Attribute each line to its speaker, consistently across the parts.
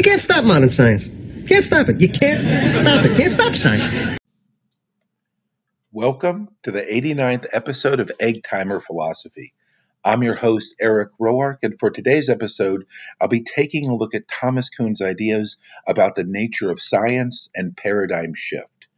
Speaker 1: You can't stop modern science. You Can't stop it. You can't stop it. Can't stop science.
Speaker 2: Welcome to the 89th episode of Egg Timer Philosophy. I'm your host, Eric Roark, and for today's episode, I'll be taking a look at Thomas Kuhn's ideas about the nature of science and paradigm shift.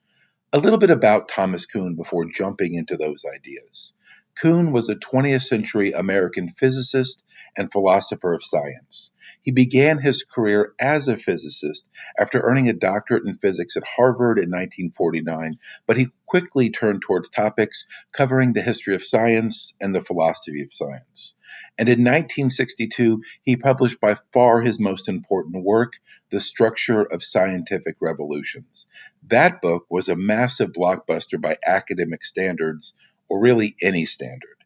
Speaker 2: A little bit about Thomas Kuhn before jumping into those ideas. Kuhn was a 20th century American physicist and philosopher of science. He began his career as a physicist after earning a doctorate in physics at Harvard in 1949, but he quickly turned towards topics covering the history of science and the philosophy of science. And in 1962, he published by far his most important work, The Structure of Scientific Revolutions. That book was a massive blockbuster by academic standards, or really any standard.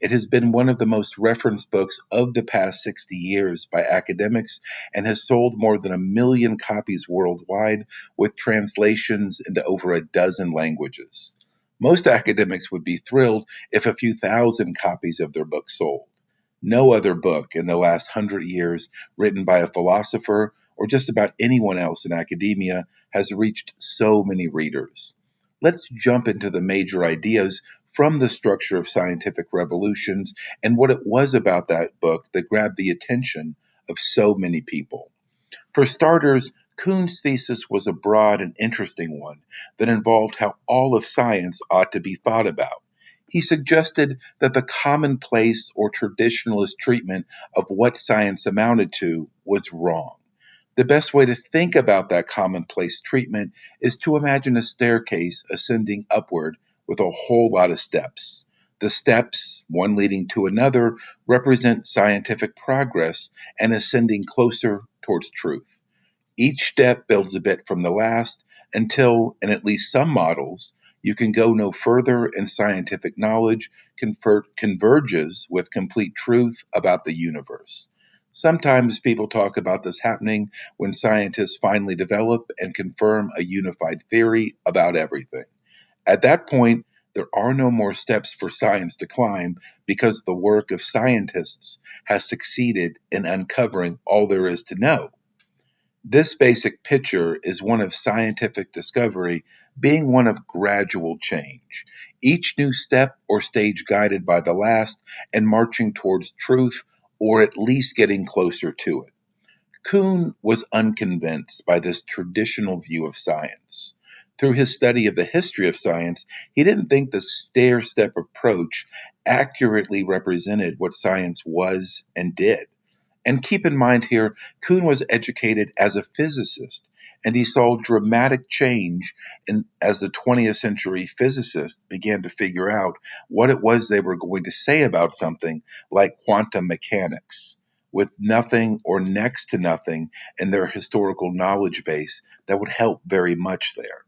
Speaker 2: It has been one of the most referenced books of the past 60 years by academics and has sold more than a million copies worldwide with translations into over a dozen languages. Most academics would be thrilled if a few thousand copies of their book sold. No other book in the last hundred years written by a philosopher or just about anyone else in academia has reached so many readers. Let's jump into the major ideas from the structure of scientific revolutions and what it was about that book that grabbed the attention of so many people. For starters, Kuhn's thesis was a broad and interesting one that involved how all of science ought to be thought about. He suggested that the commonplace or traditionalist treatment of what science amounted to was wrong. The best way to think about that commonplace treatment is to imagine a staircase ascending upward with a whole lot of steps. The steps, one leading to another, represent scientific progress and ascending closer towards truth. Each step builds a bit from the last until, in at least some models, you can go no further and scientific knowledge converges with complete truth about the universe. Sometimes people talk about this happening when scientists finally develop and confirm a unified theory about everything. At that point, there are no more steps for science to climb because the work of scientists has succeeded in uncovering all there is to know. This basic picture is one of scientific discovery being one of gradual change, each new step or stage guided by the last and marching towards truth or at least getting closer to it. Kuhn was unconvinced by this traditional view of science. Through his study of the history of science, he didn't think the stair step approach accurately represented what science was and did. And keep in mind here, Kuhn was educated as a physicist, and he saw dramatic change in, as the 20th century physicists began to figure out what it was they were going to say about something like quantum mechanics with nothing or next to nothing in their historical knowledge base that would help very much there.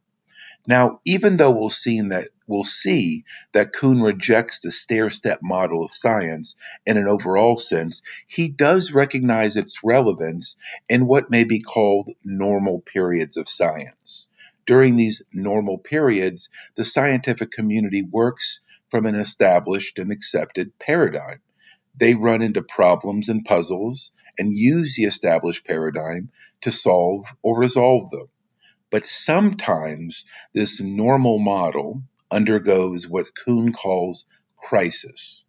Speaker 2: Now, even though we'll see that we'll see that Kuhn rejects the stair-step model of science in an overall sense, he does recognize its relevance in what may be called normal periods of science. During these normal periods, the scientific community works from an established and accepted paradigm. They run into problems and puzzles and use the established paradigm to solve or resolve them. But sometimes this normal model undergoes what Kuhn calls crisis.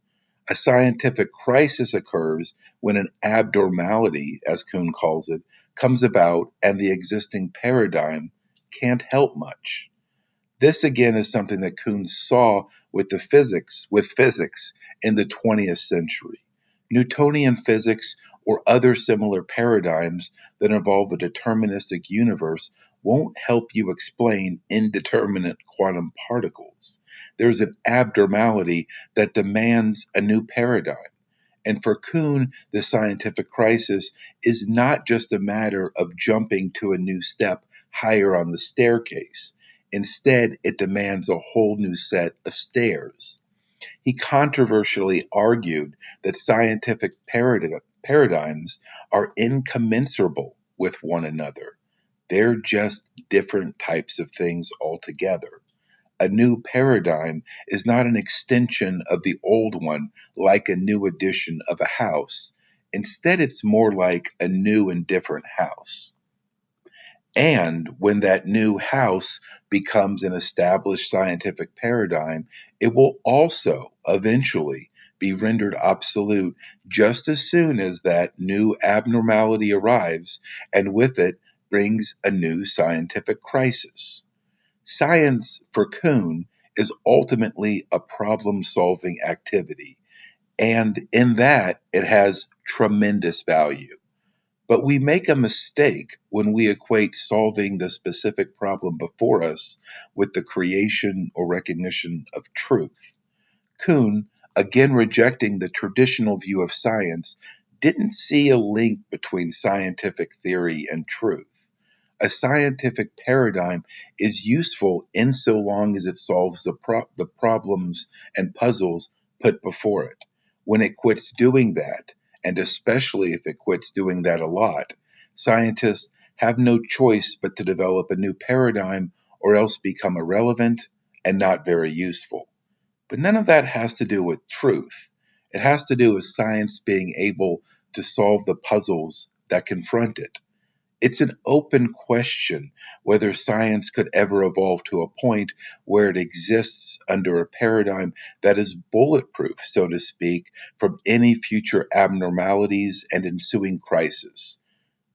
Speaker 2: A scientific crisis occurs when an abnormality, as Kuhn calls it, comes about and the existing paradigm can't help much. This again is something that Kuhn saw with the physics with physics in the 20th century. Newtonian physics or other similar paradigms that involve a deterministic universe won't help you explain indeterminate quantum particles. There's an abnormality that demands a new paradigm. And for Kuhn, the scientific crisis is not just a matter of jumping to a new step higher on the staircase. Instead, it demands a whole new set of stairs. He controversially argued that scientific paradigms are incommensurable with one another. They're just different types of things altogether. A new paradigm is not an extension of the old one like a new addition of a house. Instead, it's more like a new and different house. And when that new house becomes an established scientific paradigm, it will also eventually be rendered obsolete just as soon as that new abnormality arrives and with it brings a new scientific crisis. Science for Kuhn is ultimately a problem solving activity, and in that it has tremendous value. But we make a mistake when we equate solving the specific problem before us with the creation or recognition of truth. Kuhn, again rejecting the traditional view of science, didn't see a link between scientific theory and truth. A scientific paradigm is useful in so long as it solves the, pro- the problems and puzzles put before it. When it quits doing that, and especially if it quits doing that a lot, scientists have no choice but to develop a new paradigm or else become irrelevant and not very useful. But none of that has to do with truth. It has to do with science being able to solve the puzzles that confront it. It's an open question whether science could ever evolve to a point where it exists under a paradigm that is bulletproof, so to speak, from any future abnormalities and ensuing crisis.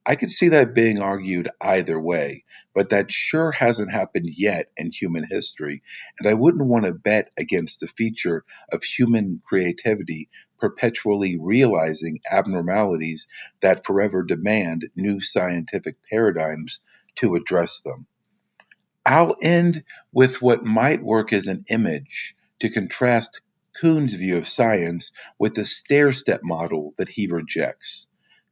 Speaker 2: I could see that being argued either way, but that sure hasn't happened yet in human history, and I wouldn't want to bet against the feature of human creativity perpetually realizing abnormalities that forever demand new scientific paradigms to address them. I'll end with what might work as an image to contrast Kuhn's view of science with the stair step model that he rejects.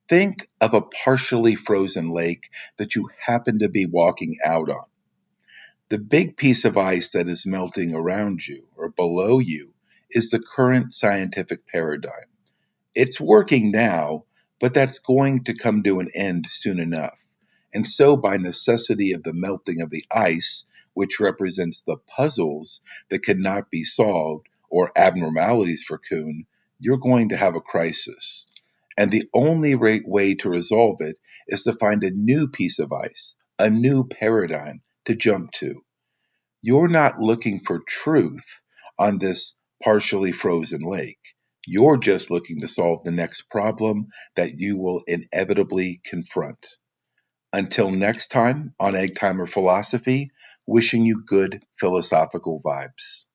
Speaker 2: Think of a partially frozen lake that you happen to be walking out on. The big piece of ice that is melting around you or below you is the current scientific paradigm. It's working now, but that's going to come to an end soon enough. And so, by necessity of the melting of the ice, which represents the puzzles that cannot be solved or abnormalities for Kuhn, you're going to have a crisis. And the only right way to resolve it is to find a new piece of ice, a new paradigm to jump to. You're not looking for truth on this partially frozen lake. You're just looking to solve the next problem that you will inevitably confront. Until next time on Egg Timer Philosophy, wishing you good philosophical vibes.